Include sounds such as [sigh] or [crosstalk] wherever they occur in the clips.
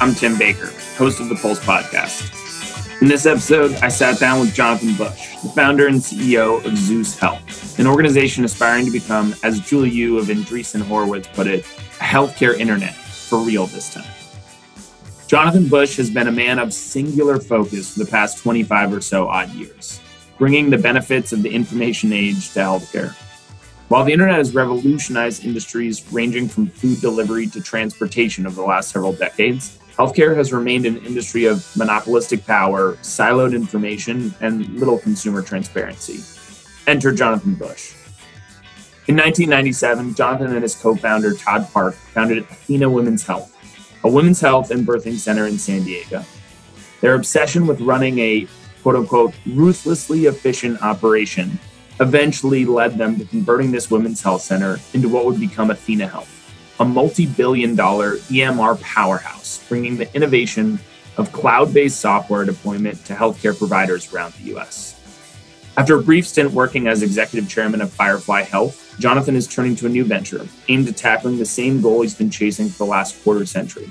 I'm Tim Baker, host of the Pulse podcast. In this episode, I sat down with Jonathan Bush, the founder and CEO of Zus Health, an organization aspiring to become, as Julie Yu of Andreessen Horowitz put it, a healthcare internet for real this time. Jonathan Bush has been a man of singular focus for the past 25 or so odd years, bringing the benefits of the information age to healthcare. While the internet has revolutionized industries ranging from food delivery to transportation over the last several decades, healthcare has remained an industry of monopolistic power, siloed information, and little consumer transparency. Enter Jonathan Bush. In 1997, Jonathan and his co founder, Todd Park, founded Athena Women's Health, a women's health and birthing center in San Diego. Their obsession with running a quote unquote ruthlessly efficient operation eventually led them to converting this women's health center into what would become athenahealth, a multi billion dollar EMR powerhouse, bringing the innovation of cloud based software deployment to healthcare providers around the US. After a brief stint working as executive chairman of Firefly Health, Jonathan is turning to a new venture aimed at tackling the same goal he's been chasing for the last quarter century.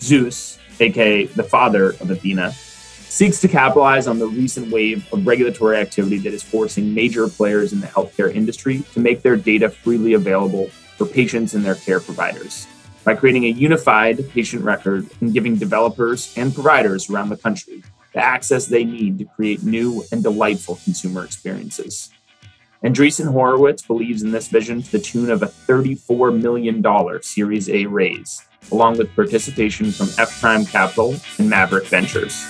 Zus, aka the father of Athena, seeks to capitalize on the recent wave of regulatory activity that is forcing major players in the healthcare industry to make their data freely available for patients and their care providers by creating a unified patient record and giving developers and providers around the country the access they need to create new and delightful consumer experiences. Andreessen Horowitz believes in this vision to the tune of a $34 million Series A raise, along with participation from F Prime Capital and Maverick Ventures.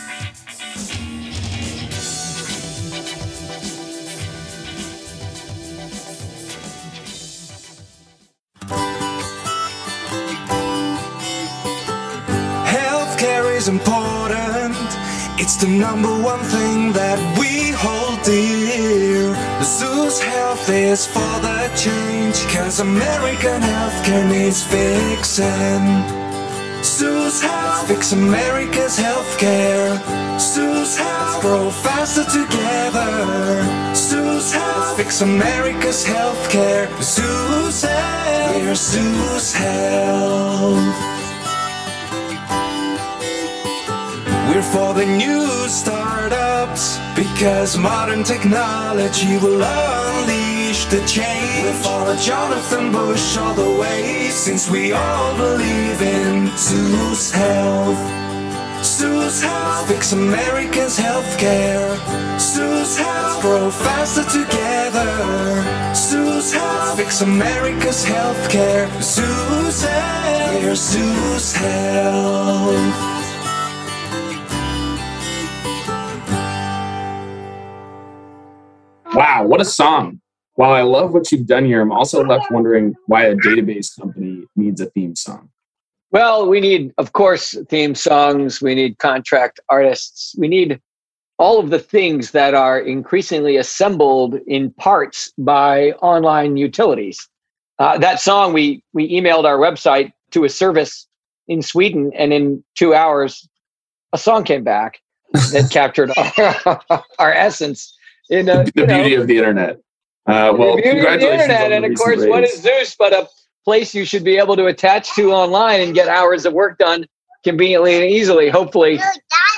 The number one thing that we hold dear. Zus Health is for the change, cause American healthcare needs fixing. Zus Health, fix America's healthcare. Zus Health, grow faster together. Zus Health, fix America's healthcare. Zus Health, we're Zus Health. We're for the new startups because modern technology will unleash the change. We'll follow Jonathan Bush all the way since we all believe in Zus Health. Zus Health, fix America's healthcare. Zus Health, grow faster together. Zus Health, fix America's healthcare. Zus Health, we're Zus Health. Wow, what a song. While I love what you've done here, I'm also left wondering why a database company needs a theme song. Well, we need, of course, theme songs. We need contract artists. We need all of the things that are increasingly assembled in parts by online utilities. Uh, that song, we, we emailed our website to a service in Sweden, and in two hours, a song came back that captured [laughs] our, our essence in a, the beauty know, of the internet. Uh, well, congratulations internet, and of course, raise. what is Zus but a place you should be able to attach to online and get hours of work done conveniently and easily, hopefully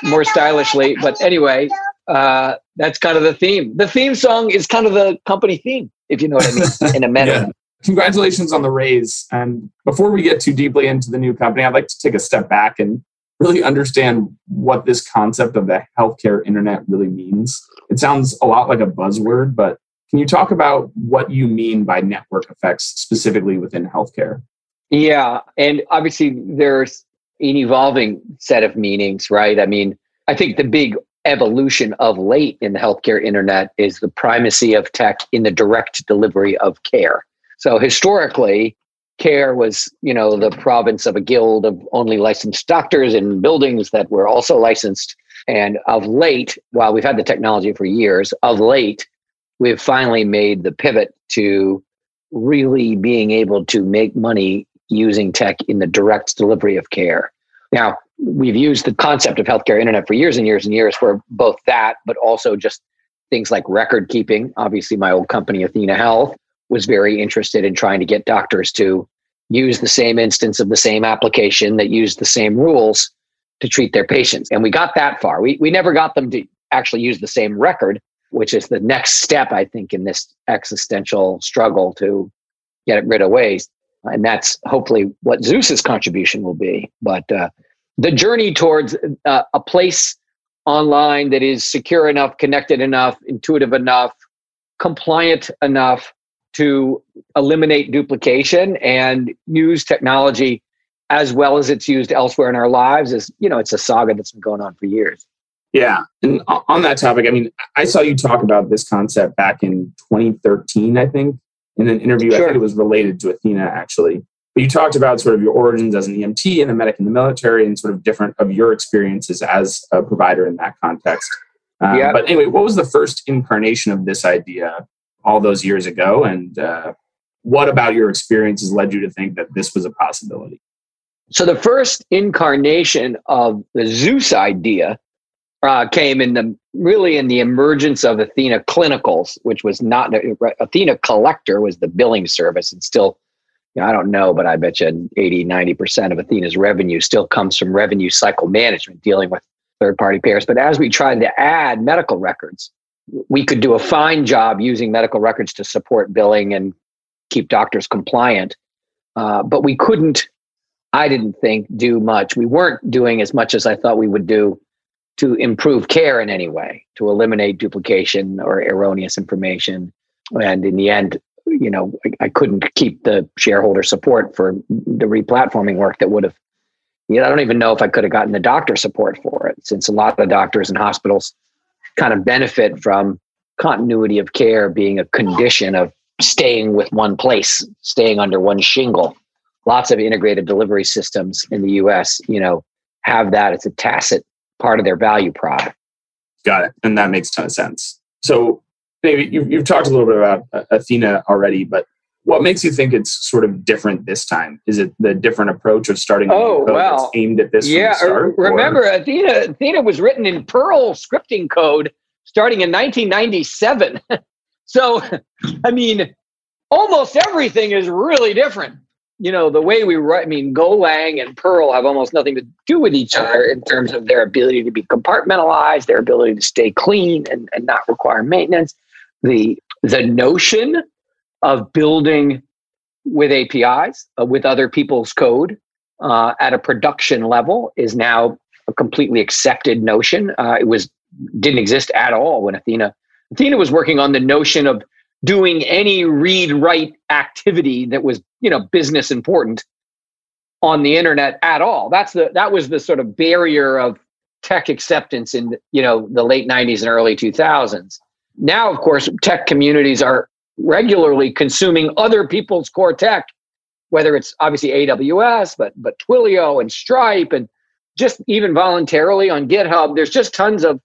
more stylishly. But anyway, uh, that's kind of the theme. The theme song is kind of the company theme, if you know what I mean, in a [laughs] meta. yeah. Congratulations on the raise. And before we get too deeply into the new company, I'd like to take a step back and really understand what this concept of the healthcare internet really means. It sounds a lot like a buzzword, but can you talk about what you mean by network effects specifically within healthcare? Yeah, and obviously there's an evolving set of meanings, right? I mean, I think the big evolution of late in the healthcare internet is the primacy of tech in the direct delivery of care. So historically, care was you know the province of a guild of only licensed doctors in buildings that were also licensed. And of late while we've had the technology for years of late we've finally made the pivot to really being able to make money using tech in the direct delivery of care. Now we've used the concept of healthcare internet for years and years and years for both that but also just things like record keeping. Obviously my old company athenahealth was very interested in trying to get doctors to use the same instance of the same application that used the same rules to treat their patients. And we got that far. We, we never got them to actually use the same record, which is the next step, I think, in this existential struggle to get it rid of waste. And that's hopefully what Zus's contribution will be. But uh, the journey towards uh, a place online that is secure enough, connected enough, intuitive enough, compliant enough to eliminate duplication and use technology as well as it's used elsewhere in our lives is you know it's a saga that's been going on for years. Yeah. And on that topic i mean i saw you talk about this concept back in 2013 i think in an interview. Sure. i think it was related to athena actually. But you talked about sort of your origins as an emt and a medic in the military and sort of different of your experiences as a provider in that context. Um, yeah. but anyway what was the first incarnation of this idea all those years ago and uh, what about your experiences led you to think that this was a possibility so the first incarnation of the Zus idea uh, came in the really in the emergence of Athena Clinicals, which was not Athena Collector was the billing service, and still, you know, I don't know, but I bet you 80, 90 percent of Athena's revenue still comes from revenue cycle management, dealing with third party payers. But as we tried to add medical records, we could do a fine job using medical records to support billing and keep doctors compliant, uh, but we couldn't I didn't think do much. We weren't doing as much as I thought we would do to improve care in any way, to eliminate duplication or erroneous information. And in the end, you know, I, I couldn't keep the shareholder support for the replatforming work that would have. You know, I don't even know if I could have gotten the doctor support for it, since a lot of doctors and hospitals kind of benefit from continuity of care being a condition of staying with one place, staying under one shingle lots of integrated delivery systems in the US, you know, have that. It's a tacit part of their value prop. Got it. And that makes a ton of sense. So maybe you've, you've talked a little bit about Athena already, but what makes you think it's sort of different this time? Is it the different approach of starting oh, well, aimed at this? Yeah, er, start, remember or? Athena Athena was written in Perl scripting code starting in 1997. [laughs] so, I mean, almost everything is really different you know, the way we write, I mean, Golang and Perl have almost nothing to do with each other in terms of their ability to be compartmentalized, their ability to stay clean and, and not require maintenance. The, the notion of building with APIs, uh, with other people's code uh, at a production level is now a completely accepted notion. Uh, it was didn't exist at all when Athena Athena was working on the notion of doing any read write activity that was you know business important on the internet at all that's the that was the sort of barrier of tech acceptance in you know the late 90s and early 2000s now of course tech communities are regularly consuming other people's core tech whether it's obviously aws but but twilio and stripe and just even voluntarily on github there's just tons of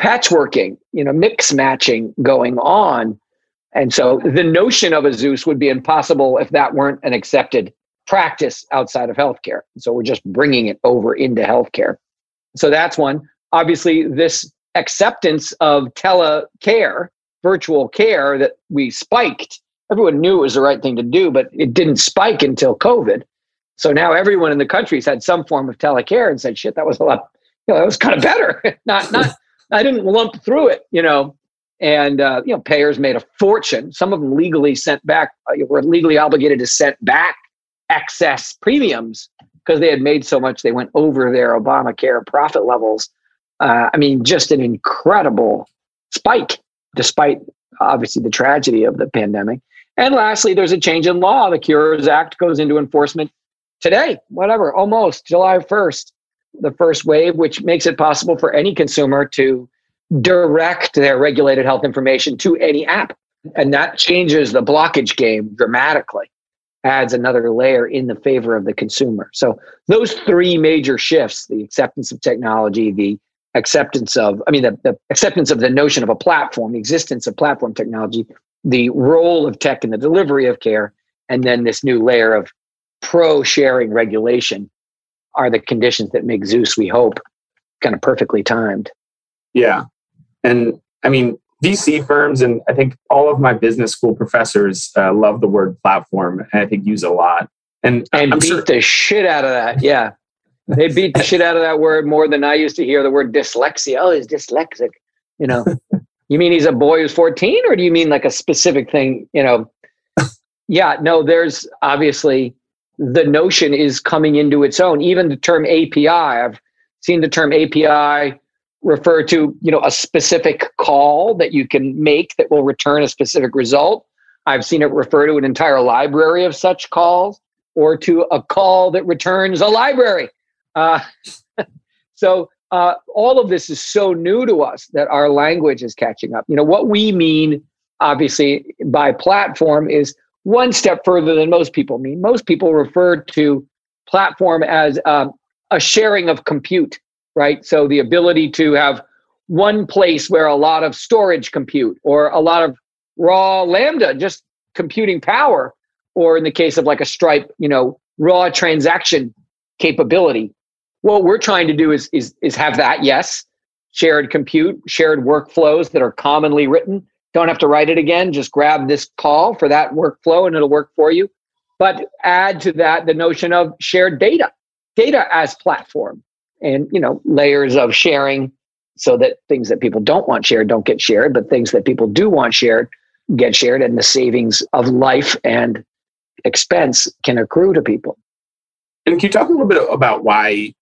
patchworking you know mix matching going on and so the notion of a Zus would be impossible if that weren't an accepted practice outside of healthcare. So we're just bringing it over into healthcare. So that's one. Obviously, this acceptance of telecare, virtual care that we spiked, everyone knew it was the right thing to do, but it didn't spike until COVID. So now everyone in the country's had some form of telecare and said, shit, that was a lot, you know, that was kind of better. [laughs] not, not, I didn't lump through it, you know? And uh, you know payers made a fortune. Some of them legally sent back uh, were legally obligated to send back excess premiums because they had made so much they went over their obamacare profit levels. Uh, i mean just an incredible spike despite obviously the tragedy of the pandemic and lastly there's a change in law the cures act goes into enforcement today whatever almost july 1st the first wave which makes it possible for any consumer to direct their regulated health information to any app. And that changes the blockage game dramatically, adds another layer in the favor of the consumer. So, those three major shifts the acceptance of technology, the acceptance of, I mean, the, the acceptance of the notion of a platform, the existence of platform technology, the role of tech in the delivery of care, and then this new layer of pro sharing regulation are the conditions that make Zus, we hope, kind of perfectly timed. Yeah. And I mean, VC firms and I think all of my business school professors uh, love the word platform and I think use a lot. And, and I'm beat sure, the shit out of that. Yeah. They beat the shit out of that word more than I used to hear the word dyslexia. Oh, he's dyslexic. You know, [laughs] you mean he's a boy who's 14 or do you mean like a specific thing? You know, [laughs] yeah, no, there's obviously the notion is coming into its own. Even the term API, I've seen the term API refer to, you know, a specific call that you can make that will return a specific result. I've seen it refer to an entire library of such calls or to a call that returns a library. Uh, [laughs] so uh, all of this is so new to us that our language is catching up. You know, what we mean, obviously, by platform is one step further than most people mean. Most people refer to platform as um, a sharing of compute, right? So the ability to have one place where a lot of storage compute or a lot of raw lambda just computing power or in the case of like a stripe you know raw transaction capability what we're trying to do is is is have that yes. Shared compute shared workflows that are commonly written. Don't have to write it again. Just grab this call for that workflow and it'll work for you. But add to that the notion of shared data data as platform and you know layers of sharing so that things that people don't want shared don't get shared but things that people do want shared get shared and the savings of life and expense can accrue to people. And can you talk a little bit about why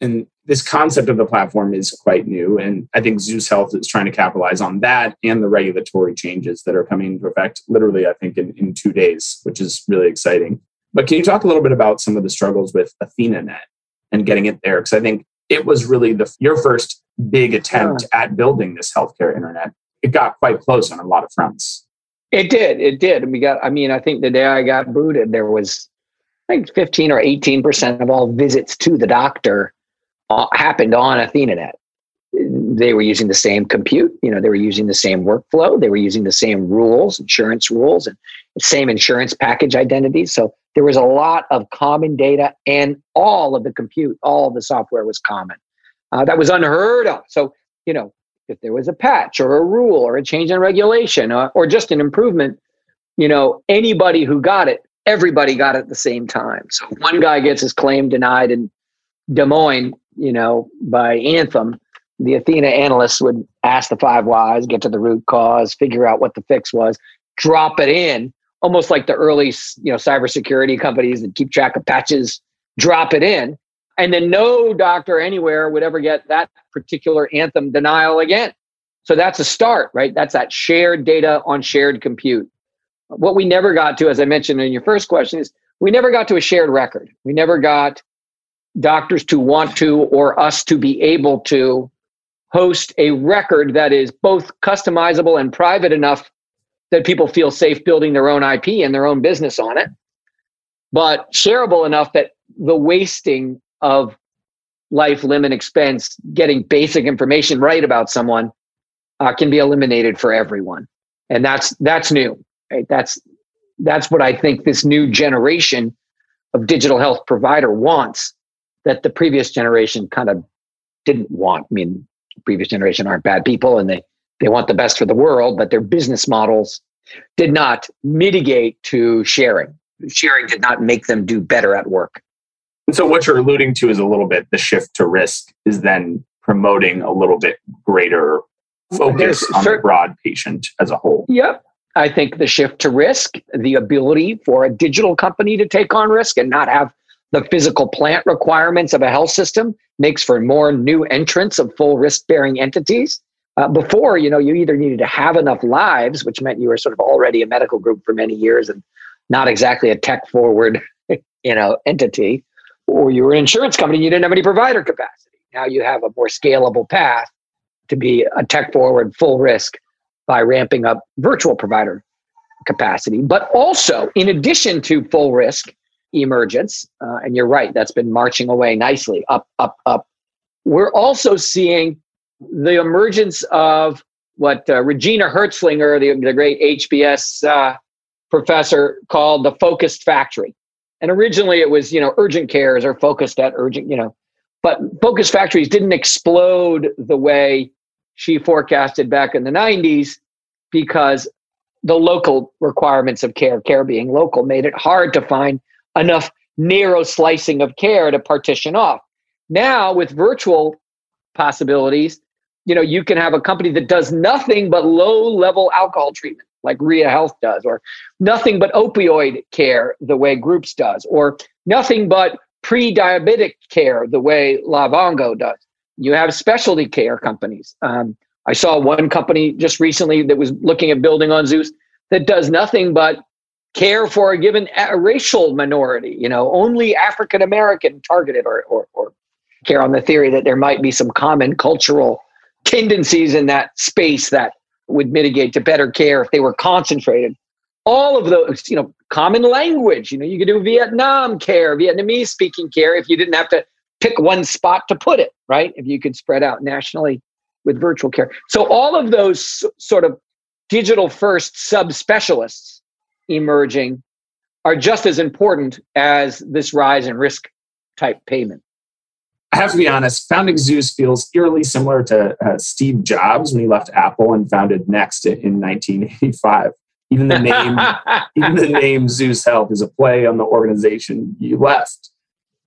and this concept of the platform is quite new and I think Zus Health is trying to capitalize on that and the regulatory changes that are coming into effect literally I think in, in 2 days, which is really exciting. But can you talk a little bit about some of the struggles with AthenaNet and getting it there because I think it was really the your first big attempt yeah. at building this healthcare internet. It got quite close on a lot of fronts. It did. It did. And we got, I mean, I think the day I got booted, there was, I think 15 or 18% of all visits to the doctor happened on AthenaNet. They were using the same compute, you know, they were using the same workflow, they were using the same rules, insurance rules, and same insurance package identities. So there was a lot of common data, and all of the compute, all the software was common. Uh, that was unheard of. So, you know, if there was a patch or a rule or a change in regulation or, uh, or just an improvement, you know, anybody who got it, everybody got it at the same time. So one guy gets his claim denied in Des Moines, you know, by Anthem, the Athena analysts would ask the five whys, get to the root cause, figure out what the fix was, drop it in, almost like the early, you know, cybersecurity companies that keep track of patches, drop it in and then no doctor anywhere would ever get that particular anthem denial again. So that's a start, right? That's that shared data on shared compute. What we never got to, as I mentioned in your first question, is we never got to a shared record. We never got doctors to want to or us to be able to host a record that is both customizable and private enough that people feel safe building their own IP and their own business on it, but shareable enough that the wasting of life, limb, and expense, getting basic information right about someone uh, can be eliminated for everyone, and that's that's new. Right? That's that's what I think this new generation of digital health provider wants that the previous generation kind of didn't want. I mean, previous generation aren't bad people, and they they want the best for the world, but their business models did not mitigate to sharing. Sharing did not make them do better at work. And so what you're alluding to is a little bit the shift to risk is then promoting a little bit greater focus on certain, the broad patient as a whole. Yep. I think the shift to risk, the ability for a digital company to take on risk and not have the physical plant requirements of a health system makes for more new entrants of full risk bearing entities. Uh, before, you know, you either needed to have enough lives, which meant you were sort of already a medical group for many years and not exactly a tech forward, [laughs] you know, entity, or you were an insurance company, and you didn't have any provider capacity. Now you have a more scalable path to be a tech forward, full risk by ramping up virtual provider capacity. But also, in addition to full risk emergence, uh, and you're right, that's been marching away nicely up, up, up. We're also seeing the emergence of what uh, Regina Herzlinger, the, the great HBS uh, professor, called the focused factory. And originally it was, you know, urgent cares are focused at urgent, you know, but focused factories didn't explode the way she forecasted back in the 90s because the local requirements of care, care being local, made it hard to find enough narrow slicing of care to partition off. Now with virtual possibilities, you know, you can have a company that does nothing but low level alcohol treatment like RIA Health does, or nothing but opioid care the way Groups does, or nothing but pre diabetic care the way Livongo does. You have specialty care companies. Um, I saw one company just recently that was looking at building on Zus that does nothing but care for a given a racial minority, you know, only African American targeted or, or, or care on the theory that there might be some common cultural tendencies in that space that would mitigate to better care if they were concentrated. All of those, you know, common language, you know, you could do Vietnam care, Vietnamese speaking care if you didn't have to pick one spot to put it, right? If you could spread out nationally with virtual care. So all of those sort of digital first subspecialists emerging are just as important as this rise in risk type payment. I have to be honest, founding Zus feels eerily similar to uh, Steve Jobs when he left Apple and founded Next in 1985. Even the name, [laughs] even the name Zus Health is a play on the organization you left.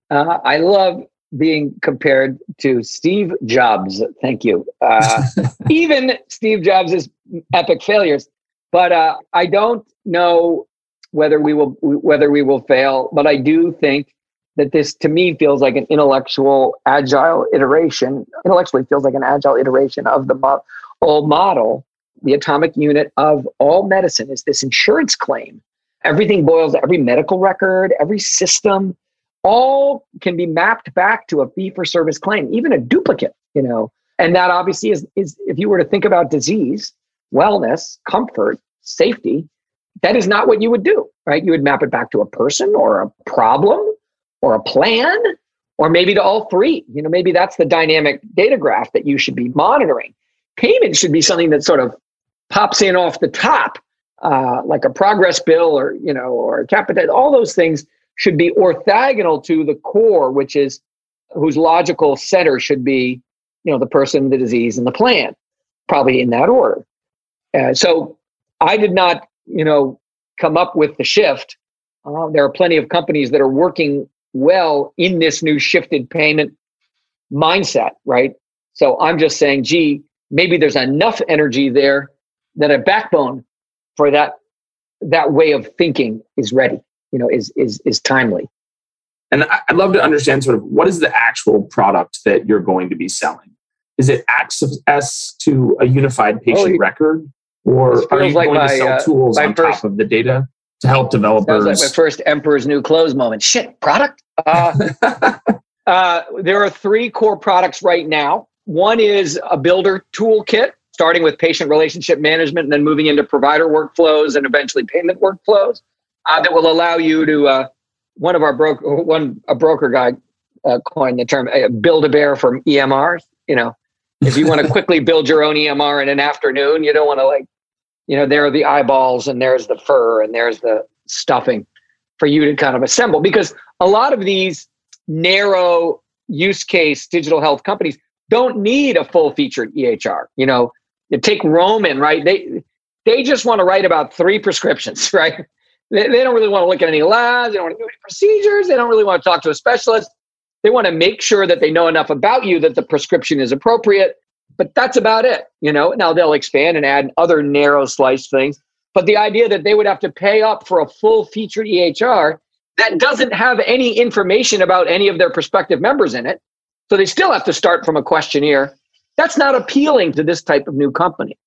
Uh, I love being compared to Steve Jobs. Thank you. Uh, [laughs] even Steve Jobs' epic failures, but uh, I don't know whether we will whether we will fail. But I do think that this to me feels like an intellectual agile iteration intellectually feels like an agile iteration of the mo- old model the atomic unit of all medicine is this insurance claim everything boils every medical record every system all can be mapped back to a fee for service claim even a duplicate you know and that obviously is is if you were to think about disease wellness comfort safety that is not what you would do right? You would map it back to a person or a problem or a plan or maybe to all three. You know maybe that's the dynamic data graph that you should be monitoring. Payment should be something that sort of pops in off the top uh, like a progress bill or you know or a capital all those things should be orthogonal to the core which is whose logical center should be you know the person the disease and the plan probably in that order uh, so i did not you know come up with the shift uh, there are plenty of companies that are working well in this new shifted payment mindset, right? So I'm just saying, gee, maybe there's enough energy there that a backbone for that that way of thinking is ready, you know, is is is timely. And I'd love to understand sort of what is the actual product that you're going to be selling? Is it access to a unified patient oh, record, or are you like going my, to sell uh, tools on first, top of the data? to help developers. Like my first Emperor's New Clothes moment. Shit, product. Uh, [laughs] uh, there are three core products right now. One is a builder toolkit, starting with patient relationship management and then moving into provider workflows and eventually payment workflows uh, that will allow you to. Uh, one of our broker, one a broker guy uh, coined the term uh, "build a bear" from EMRs. You know, if you want to [laughs] quickly build your own EMR in an afternoon, you don't want to like you know, there are the eyeballs and there's the fur and there's the stuffing for you to kind of assemble because a lot of these narrow use case digital health companies don't need a full featured EHR. You know, you take Roman, right? They they just want to write about three prescriptions, [laughs] right? They, they don't really want to look at any labs, they don't want to do any procedures, they don't really want to talk to a specialist. They want to make sure that they know enough about you that the prescription is appropriate but that's about it. You know, now they'll expand and add other narrow slice things. But the idea that they would have to pay up for a full featured EHR that doesn't have any information about any of their prospective members in it, so they still have to start from a questionnaire. That's not appealing to this type of new company.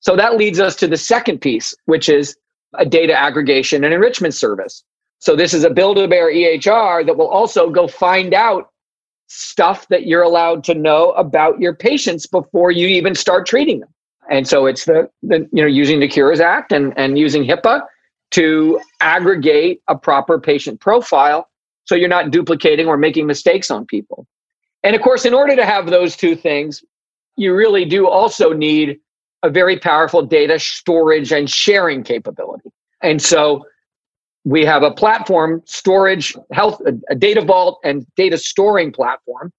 So that leads us to the second piece, which is a data aggregation and enrichment service. So this is a Build-A-Bear EHR that will also go find out stuff that you're allowed to know about your patients before you even start treating them. And so it's the, the you know using the Cures Act and, and using HIPAA to aggregate a proper patient profile so you're not duplicating or making mistakes on people. And of course, in order to have those two things, you really do also need a very powerful data storage and sharing capability. And so we have a platform storage health a, data vault and data storing platform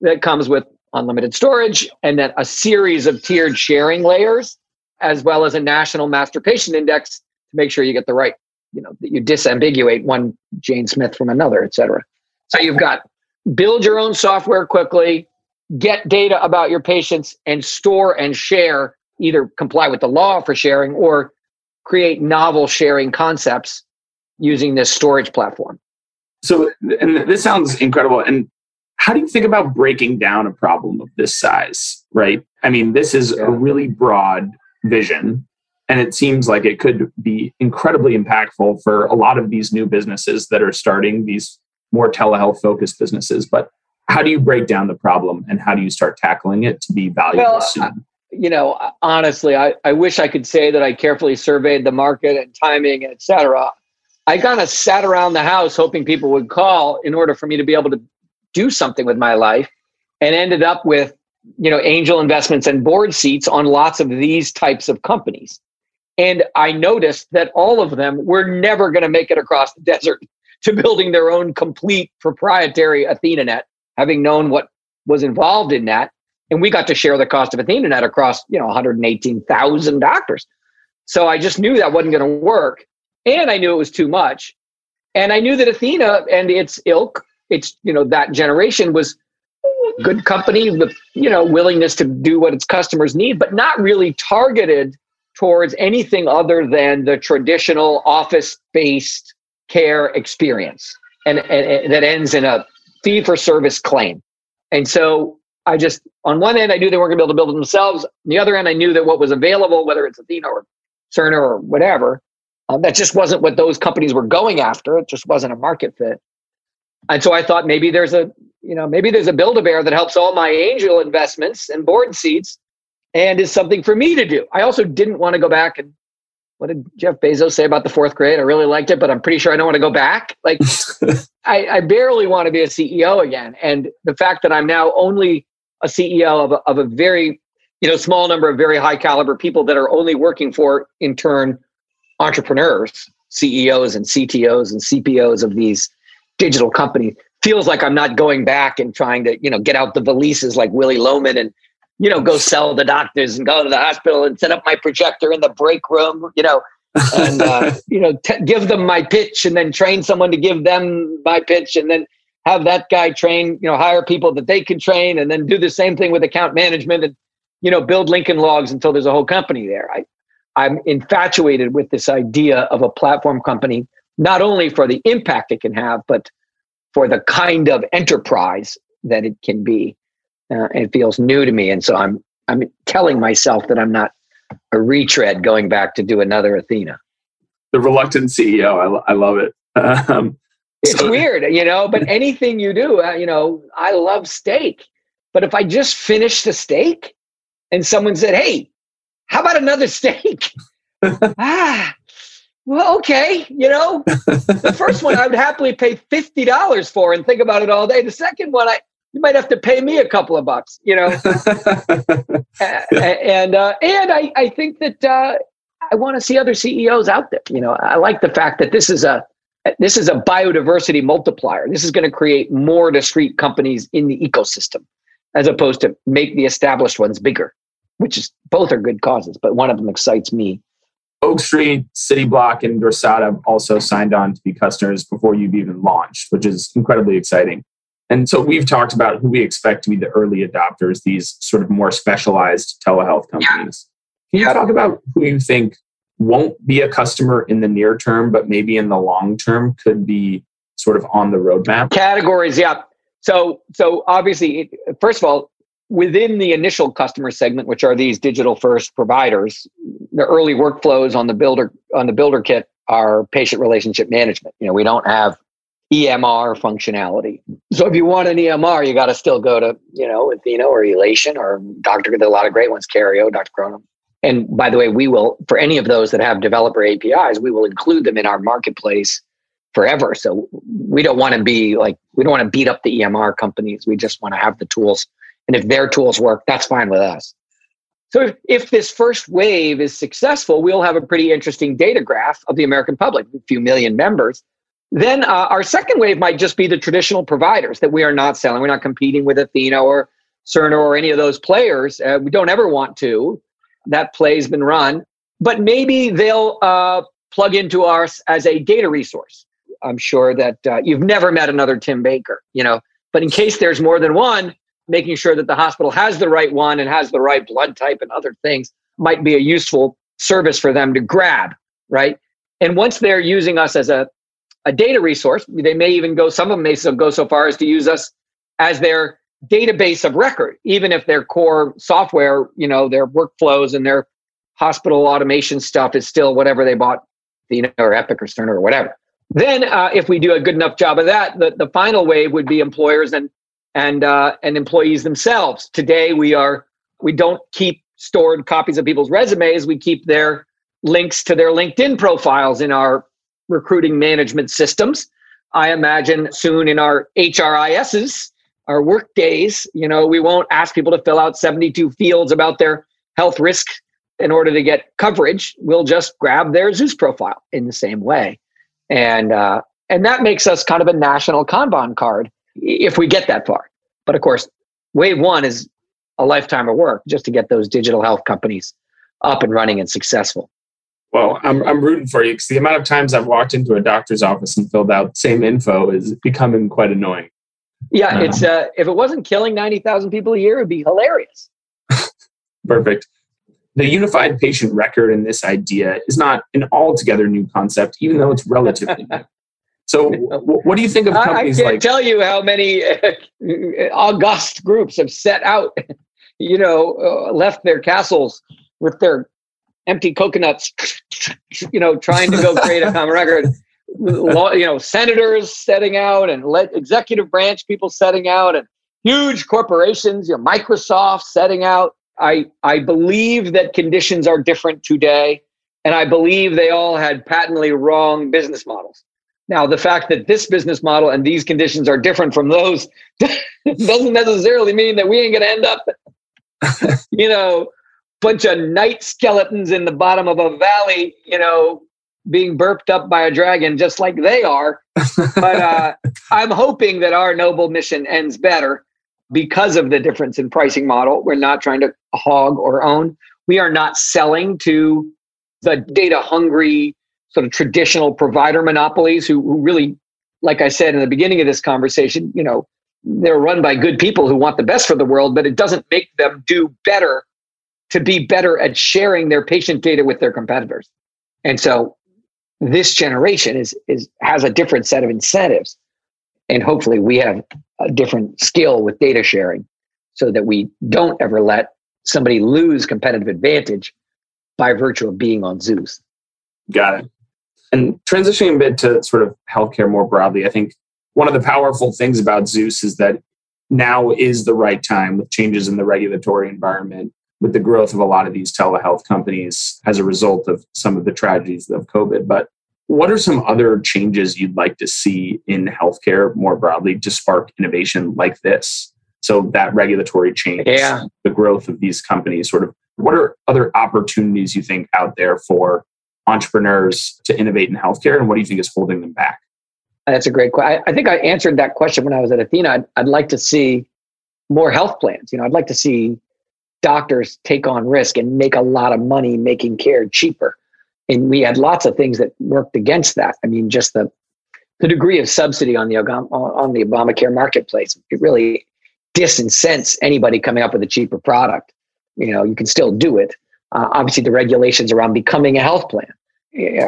that comes with unlimited storage and then a series of tiered sharing layers as well as a national master patient index to make sure you get the right you know that you disambiguate one jane smith from another et cetera. So you've got build your own software quickly, get data about your patients, and store and share, either comply with the law for sharing or create novel sharing concepts using this storage platform. So, and this sounds incredible. And how do you think about breaking down a problem of this size, right? I mean, this is yeah. a really broad vision, and it seems like it could be incredibly impactful for a lot of these new businesses that are starting these more telehealth focused businesses. But how do you break down the problem and how do you start tackling it to be valuable well, soon? Uh, you know, honestly, I, I wish I could say that I carefully surveyed the market and timing, et cetera. I kind of sat around the house hoping people would call in order for me to be able to do something with my life and ended up with, you know, angel investments and board seats on lots of these types of companies. And I noticed that all of them were never going to make it across the [laughs] desert to building their own complete proprietary AthenaNet, having known what was involved in that and we got to share the cost of AthenaNet across you know 118,000 doctors. So I just knew that wasn't going to work, and I knew it was too much, and I knew that Athena and its ilk, its you know that generation was good company with you know willingness to do what its customers need, but not really targeted towards anything other than the traditional office-based care experience, and, and, and that ends in a fee-for-service claim. And so I just, on one end, I knew they weren't going to be able to build it themselves. On the other end, I knew that what was available, whether it's Athena or Cerner or whatever, um, that just wasn't what those companies were going after. It just wasn't a market fit. And so I thought maybe there's a, you know, maybe there's a Build-A-Bear that helps all my angel investments and board seats and is something for me to do. I also didn't want to go back and what did Jeff Bezos say about the fourth grade? I really liked it, but I'm pretty sure I don't want to go back. Like, [laughs] I, I, barely want to be a CEO again. And the fact that I'm now only a CEO of a, of a very you know small number of very high caliber people that are only working for in turn entrepreneurs ceos and ctos and cpos of these digital companies feels like i'm not going back and trying to you know get out the valises like willy loman and you know go sell the doctors and go to the hospital and set up my projector in the break room you know and uh, [laughs] you know t- give them my pitch and then train someone to give them my pitch and then have that guy train, you know, hire people that they can train and then do the same thing with account management and, you know, build Lincoln logs until there's a whole company there. I, I'm infatuated with this idea of a platform company, not only for the impact it can have, but for the kind of enterprise that it can be. Uh, it feels new to me. And so I'm, I'm telling myself that I'm not a retread going back to do another Athena. The reluctant CEO. I, I love it. [laughs] Um, it's weird, you know, but [laughs] anything you do, uh, you know, I love steak. But if I just finished the steak and someone said, hey, how about another steak? [laughs] ah, well, okay, you know, the first one I would happily pay fifty dollars for and think about it all day. The second one, I you might have to pay me a couple of bucks, you know. [laughs] and uh, and I I think that uh, I want to see other CEOs out there. You know, I like the fact that this is a this is a biodiversity multiplier. This is going to create more discrete companies in the ecosystem as opposed to make the established ones bigger, which is both are good causes, but one of them excites me. Oak Street, City Block, and Versata also signed on to be customers before you've even launched, which is incredibly exciting. And so we've talked about who we expect to be the early adopters, these sort of more specialized telehealth companies. Can you talk about who you think won't be a customer in the near term, but maybe in the long term could be sort of on the roadmap? Categories, yeah. So, so obviously, first of all, within the initial customer segment, which are these digital first providers, the early workflows on the builder on the builder kit are patient relationship management. You know, we don't have EMR functionality. So if you want an EMR, you got to still go to, you know, Athena or Elation or Dr. There are a lot of great ones, Careo, DrChrono. And by the way, we will, for any of those that have developer APIs, we will include them in our marketplace forever. So we don't want to be like, we don't want to beat up the EMR companies. We just want to have the tools. And if their tools work, that's fine with us. So if, this first wave is successful, we'll have a pretty interesting data graph of the American public, a few million members. Then uh, our second wave might just be the traditional providers that we are not selling. We're not competing with Athena or Cerner or any of those players. Uh, we don't ever want to that play's been run, but maybe they'll uh, plug into ours as a data resource. I'm sure that uh, you've never met another Tim Baker. You know, But in case there's more than one, making sure that the hospital has the right one and has the right blood type and other things might be a useful service for them to grab, right? And once they're using us as a, a data resource, they may even go, some of them may go so far as to use us as their database of record, even if their core software, you know, their workflows and their hospital automation stuff is still whatever they bought, you know, or Epic or Cerner or whatever. Then, uh, if we do a good enough job of that, the, the final wave would be employers and and uh, and employees themselves. Today, we are we don't keep stored copies of people's resumes. We keep their links to their LinkedIn profiles in our recruiting management systems. I imagine soon in our HRISs, our work days, you know, we won't ask people to fill out 72 fields about their health risk in order to get coverage. We'll just grab their Zus profile in the same way. And uh, and that makes us kind of a national Kanban card if we get that far. But of course, wave one is a lifetime of work just to get those digital health companies up and running and successful. Well, I'm, I'm rooting for you because the amount of times I've walked into a doctor's office and filled out same info is becoming quite annoying. Yeah, um, it's uh, if it wasn't killing ninety thousand people a year, it'd be hilarious. [laughs] Perfect. The unified patient record in this idea is not an altogether new concept, even though it's relatively new. So, [laughs] what do you think of companies I can't like? Tell you how many uh, august groups have set out, [laughs] you know, uh, left their castles with their empty coconuts, [laughs] you know, trying to go create a common record. You know, senators setting out and let executive branch people setting out and huge corporations, you know, Microsoft setting out. I I believe that conditions are different today, and I believe they all had patently wrong business models. Now, the fact that this business model and these conditions are different from those [laughs] doesn't necessarily mean that we ain't going to end up, [laughs] you know, bunch of night skeletons in the bottom of a valley, you know, being burped up by a dragon, just like they are. but uh, [laughs] I'm hoping that our noble mission ends better because of the difference in pricing model. We're not trying to hog or own. We are not selling to the data hungry sort of traditional provider monopolies who, who really, like I said in the beginning of this conversation, you know, they're run by good people who want the best for the world, but it doesn't make them do better to be better at sharing their patient data with their competitors. And so this generation is is has a different set of incentives. And hopefully we have a different skill with data sharing so that we don't ever let somebody lose competitive advantage by virtue of being on Zus. Got it. And transitioning a bit to sort of healthcare more broadly, I think one of the powerful things about Zus is that now is the right time with changes in the regulatory environment, with the growth of a lot of these telehealth companies as a result of some of the tragedies of COVID. But what are some other changes you'd like to see in healthcare more broadly to spark innovation like this? So that regulatory change, yeah. the growth of these companies, sort of what are other opportunities you think out there for entrepreneurs to innovate in healthcare, and what do you think is holding them back? That's a great question. I think I answered that question when I was at Athena. I'd, I'd like to see more health plans. You know, I'd like to see doctors take on risk and make a lot of money making care cheaper. And we had lots of things that worked against that. I mean, just the the degree of subsidy on the on the Obamacare marketplace it really disincents anybody coming up with a cheaper product. You know, you can still do it. Uh, obviously, the regulations around becoming a health plan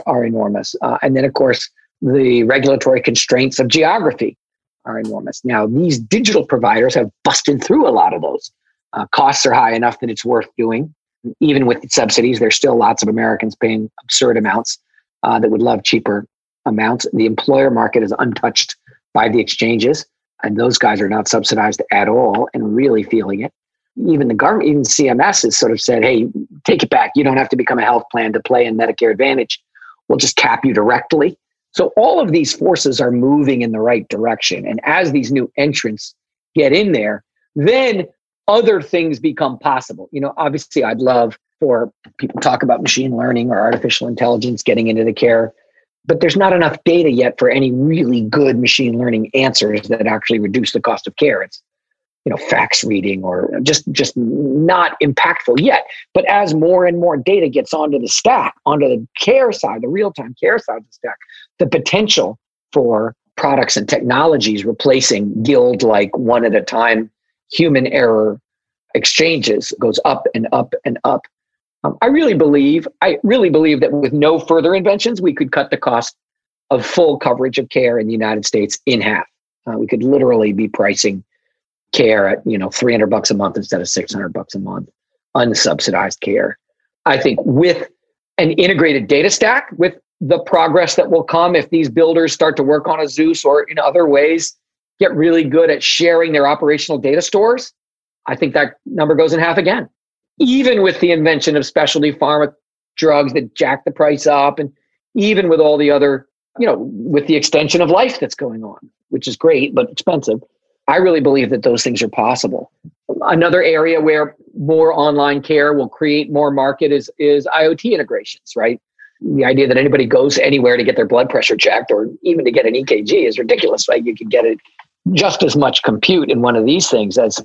are enormous. Uh, and then, of course, the regulatory constraints of geography are enormous. Now, these digital providers have busted through a lot of those. Uh, costs are high enough that it's worth doing. Even with subsidies, there's still lots of Americans paying absurd amounts uh, that would love cheaper amounts. The employer market is untouched by the exchanges, and those guys are not subsidized at all and really feeling it even the government, even CMS has sort of said, hey, take it back. You don't have to become a health plan to play in Medicare Advantage. We'll just cap you directly. So all of these forces are moving in the right direction. And as these new entrants get in there, then other things become possible. You know, obviously, I'd love for people to talk about machine learning or artificial intelligence getting into the care, but there's not enough data yet for any really good machine learning answers that actually reduce the cost of care. It's you know fax reading or just just not impactful yet but as more and more data gets onto the stack onto the care side the real-time care side of the stack the potential for products and technologies replacing guild like one at a time human error exchanges goes up and up and up. Um, I really believe, I really believe that with no further inventions, we could cut the cost of full coverage of care in the United States in half. Uh, we could literally be pricing care at you know 300 bucks a month instead of 600 bucks a month, unsubsidized care. I think with an integrated data stack, with the progress that will come if these builders start to work on a Zus or in other ways get really good at sharing their operational data stores, I think that number goes in half again. Even with the invention of specialty pharma drugs that jack the price up, and even with all the other, you know, with the extension of life that's going on, which is great but expensive. I really believe that those things are possible. Another area where more online care will create more market is is IoT integrations, right? The idea that anybody goes anywhere to get their blood pressure checked or even to get an EKG is ridiculous, right? You could get it just as much compute in one of these things as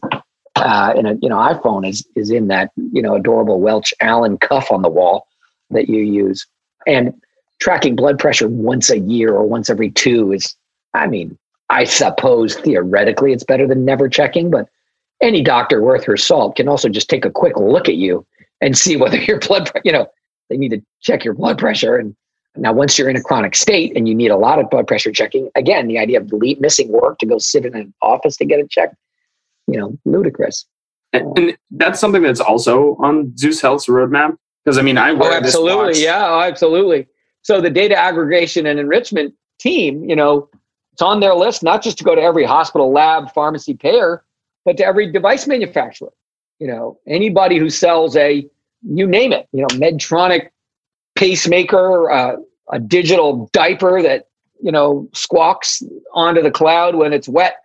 uh, in a you know iPhone is is in that you know adorable Welch Allyn cuff on the wall that you use, and tracking blood pressure once a year or once every two is, I mean, I suppose theoretically it's better than never checking, but any doctor worth her salt can also just take a quick look at you and see whether [laughs] your blood, you know, they need to check your blood pressure. And now, once you're in a chronic state and you need a lot of blood pressure checking, again, the idea of missing work to go sit in an office to get it checked, you know, ludicrous. And, and that's something that's also on Zus Health's roadmap. Because I mean, I oh, absolutely, yeah, oh, absolutely. So the data aggregation and enrichment team, you know, it's on their list not just to go to every hospital, lab, pharmacy, payer, but to every device manufacturer. You know, anybody who sells a, you name it, you know, Medtronic pacemaker, uh, a digital diaper that you know squawks onto the cloud when it's wet.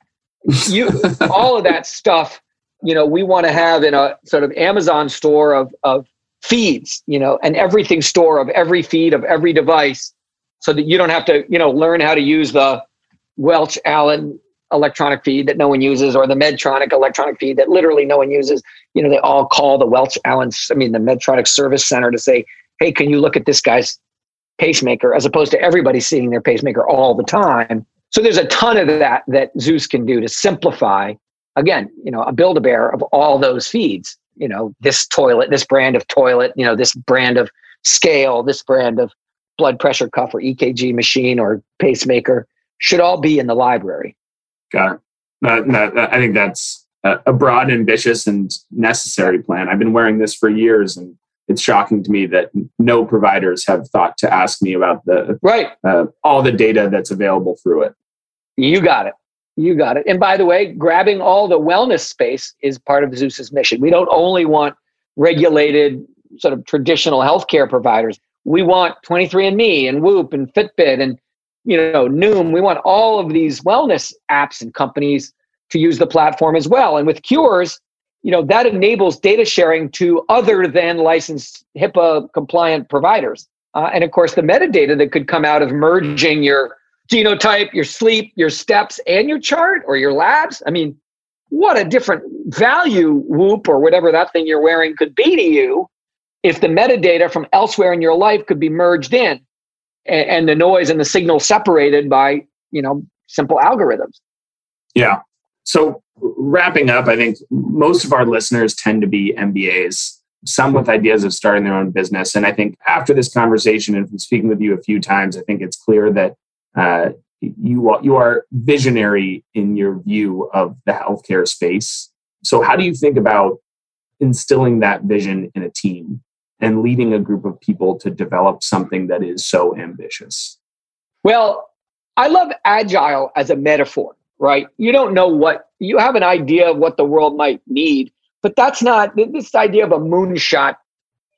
You, [laughs] all of that stuff, you know, we want to have in a sort of Amazon store of of feeds, you know, an everything store of every feed of every device, so that you don't have to, you know, learn how to use the Welch Allyn electronic feed that no one uses or the Medtronic electronic feed that literally no one uses. You know, they all call the Welch Allyn, I mean, the Medtronic Service Center to say, hey, can you look at this guy's pacemaker as opposed to everybody seeing their pacemaker all the time. So there's a ton of that that Zus can do to simplify, again, you know, a build a bear of all those feeds. You know, this toilet, this brand of toilet, you know, this brand of scale, this brand of blood pressure cuff or EKG machine or pacemaker should all be in the library. Got it. I think that's a broad, ambitious, and necessary plan. I've been wearing this for years, and it's shocking to me that no providers have thought to ask me about the right uh, all the data that's available through it. You got it. You got it. And by the way, grabbing all the wellness space is part of Zus's mission. We don't only want regulated sort of traditional healthcare providers. We want 23andMe and Whoop and Fitbit and you know, Noom, we want all of these wellness apps and companies to use the platform as well. And with Cures, you know, that enables data sharing to other than licensed HIPAA compliant providers. Uh, and of course, the metadata that could come out of merging your genotype, your sleep, your steps, and your chart or your labs. I mean, what a different value Whoop or whatever that thing you're wearing could be to you if the metadata from elsewhere in your life could be merged in and, and the noise and the signal separated by you know simple algorithms. Yeah. So wrapping up i think most of our listeners tend to be mbas some with ideas of starting their own business. And i think after this conversation and from speaking with you a few times i think it's clear that uh, you, you are visionary in your view of the healthcare space. So how do you think about instilling that vision in a team and leading a group of people to develop something that is so ambitious? Well, I love agile as a metaphor, right? You don't know what you have an idea of what the world might need, but that's not this idea of a moonshot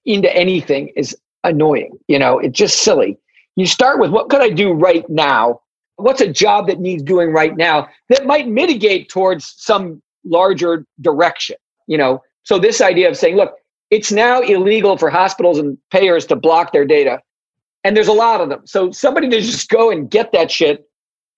into anything is annoying. You know, it's just silly. You start with what could I do right now? What's a job that needs doing right now that might mitigate towards some larger direction? You know, so this idea of saying, look, it's now illegal for hospitals and payers to block their data. And there's a lot of them. So somebody to just go and get that shit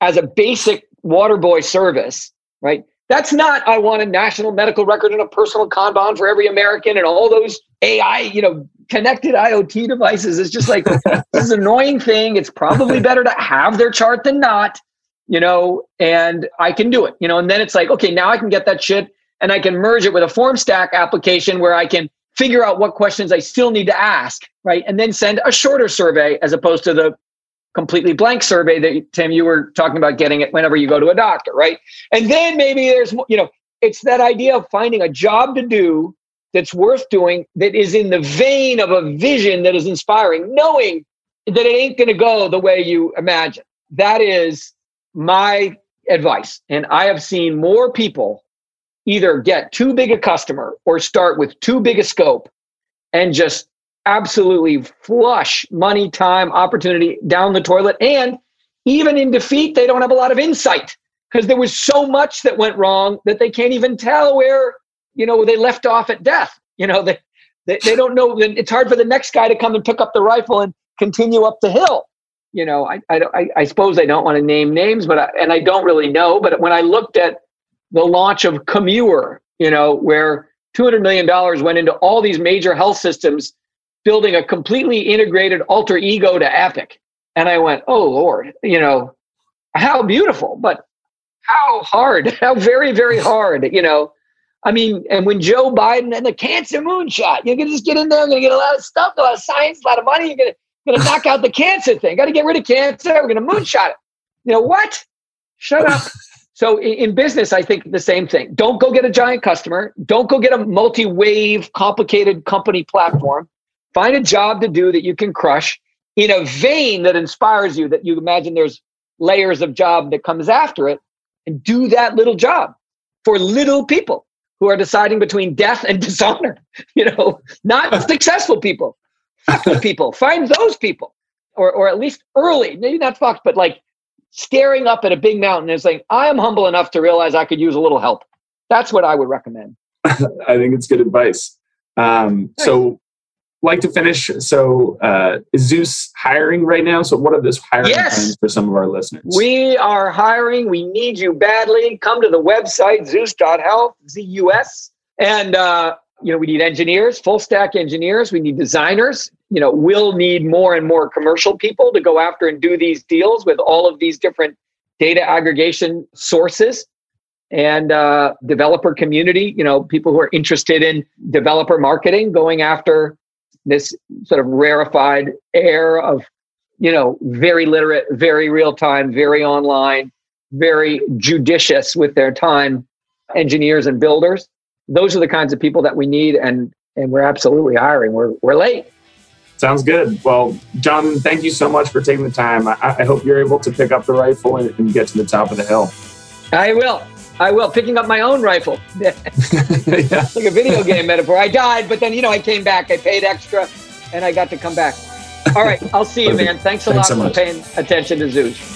as a basic water boy service, right? That's not I want a national medical record and a personal Kanban for every American and all those AI, you know, connected IoT devices. It's just like [laughs] this is an annoying thing. It's probably better to have their chart than not. you know, and I can do it, you know, and then it's like, okay, now I can get that shit and I can merge it with a FormStack application where I can figure out what questions I still need to ask, right? And then send a shorter survey as opposed to the completely blank survey that Tim you were talking about getting it whenever you go to a doctor, right? And then maybe there's you know, it's that idea of finding a job to do that's worth doing that is in the vein of a vision that is inspiring, knowing that it ain't going to go the way you imagine. That is my advice. And I have seen more people either get too big a customer or start with too big a scope and just absolutely flush money, time, opportunity down the toilet. And even in defeat, they don't have a lot of insight because there was so much that went wrong that they can't even tell where, you know, they left off at death. You know, they, they, they don't know. It's hard for the next guy to come and pick up the rifle and continue up the hill. You know, I, I, I suppose I don't want to name names, but I, and I don't really know. But when I looked at the launch of Commure, you know, where $200 million went into all these major health systems building a completely integrated alter ego to Epic. And I went, oh, Lord, you know, how beautiful, but how hard, [laughs] how very, very hard, you know. I mean, and when Joe Biden and the cancer moonshot, going to just get in there, you're going to get a lot of stuff, a lot of science, a lot of money, you're going to, going to knock out the cancer thing. Got to get rid of cancer. We're going to moonshot it. You know what? Shut up. So in business, I think the same thing. Don't go get a giant customer. Don't go get a multi-wave, complicated company platform. Find a job to do that you can crush in a vein that inspires you, that you imagine there's layers of job that comes after it, and do that little job for little people who are deciding between death and [laughs] dishonor. You know, not [laughs] successful people. Fuck people. Find those people, or or at least early. Maybe not fucked, but like staring up at a big mountain and saying, I am humble enough to realize I could use a little help. That's what I would recommend. [laughs] I think it's good advice. Um, nice. So, like to finish. So, uh, is Zus hiring right now? So, what are those hiring yes. plans for some of our listeners? We are hiring. We need you badly. Come to the website, zus.health, Z U S. And, uh, you know, we need engineers, full stack engineers. We need designers you know, we'll need more and more commercial people to go after and do these deals with all of these different data aggregation sources and uh, developer community, you know, people who are interested in developer marketing, going after this sort of rarefied air of, you know, very literate, very real time, very online, very judicious with their time engineers and builders. Those are the kinds of people that we need, and and we're absolutely hiring. We're we're late. Sounds good. Well, John, thank you so much for taking the time. I, I hope you're able to pick up the rifle and, and, get to the top of the hill. I will. I will. Picking up my own rifle. [laughs] [laughs] yeah. like a video game metaphor. I died, but then, you know, I came back. I paid extra and I got to come back. All right. I'll see you, man. Thanks a Thanks lot so for paying attention to Zus.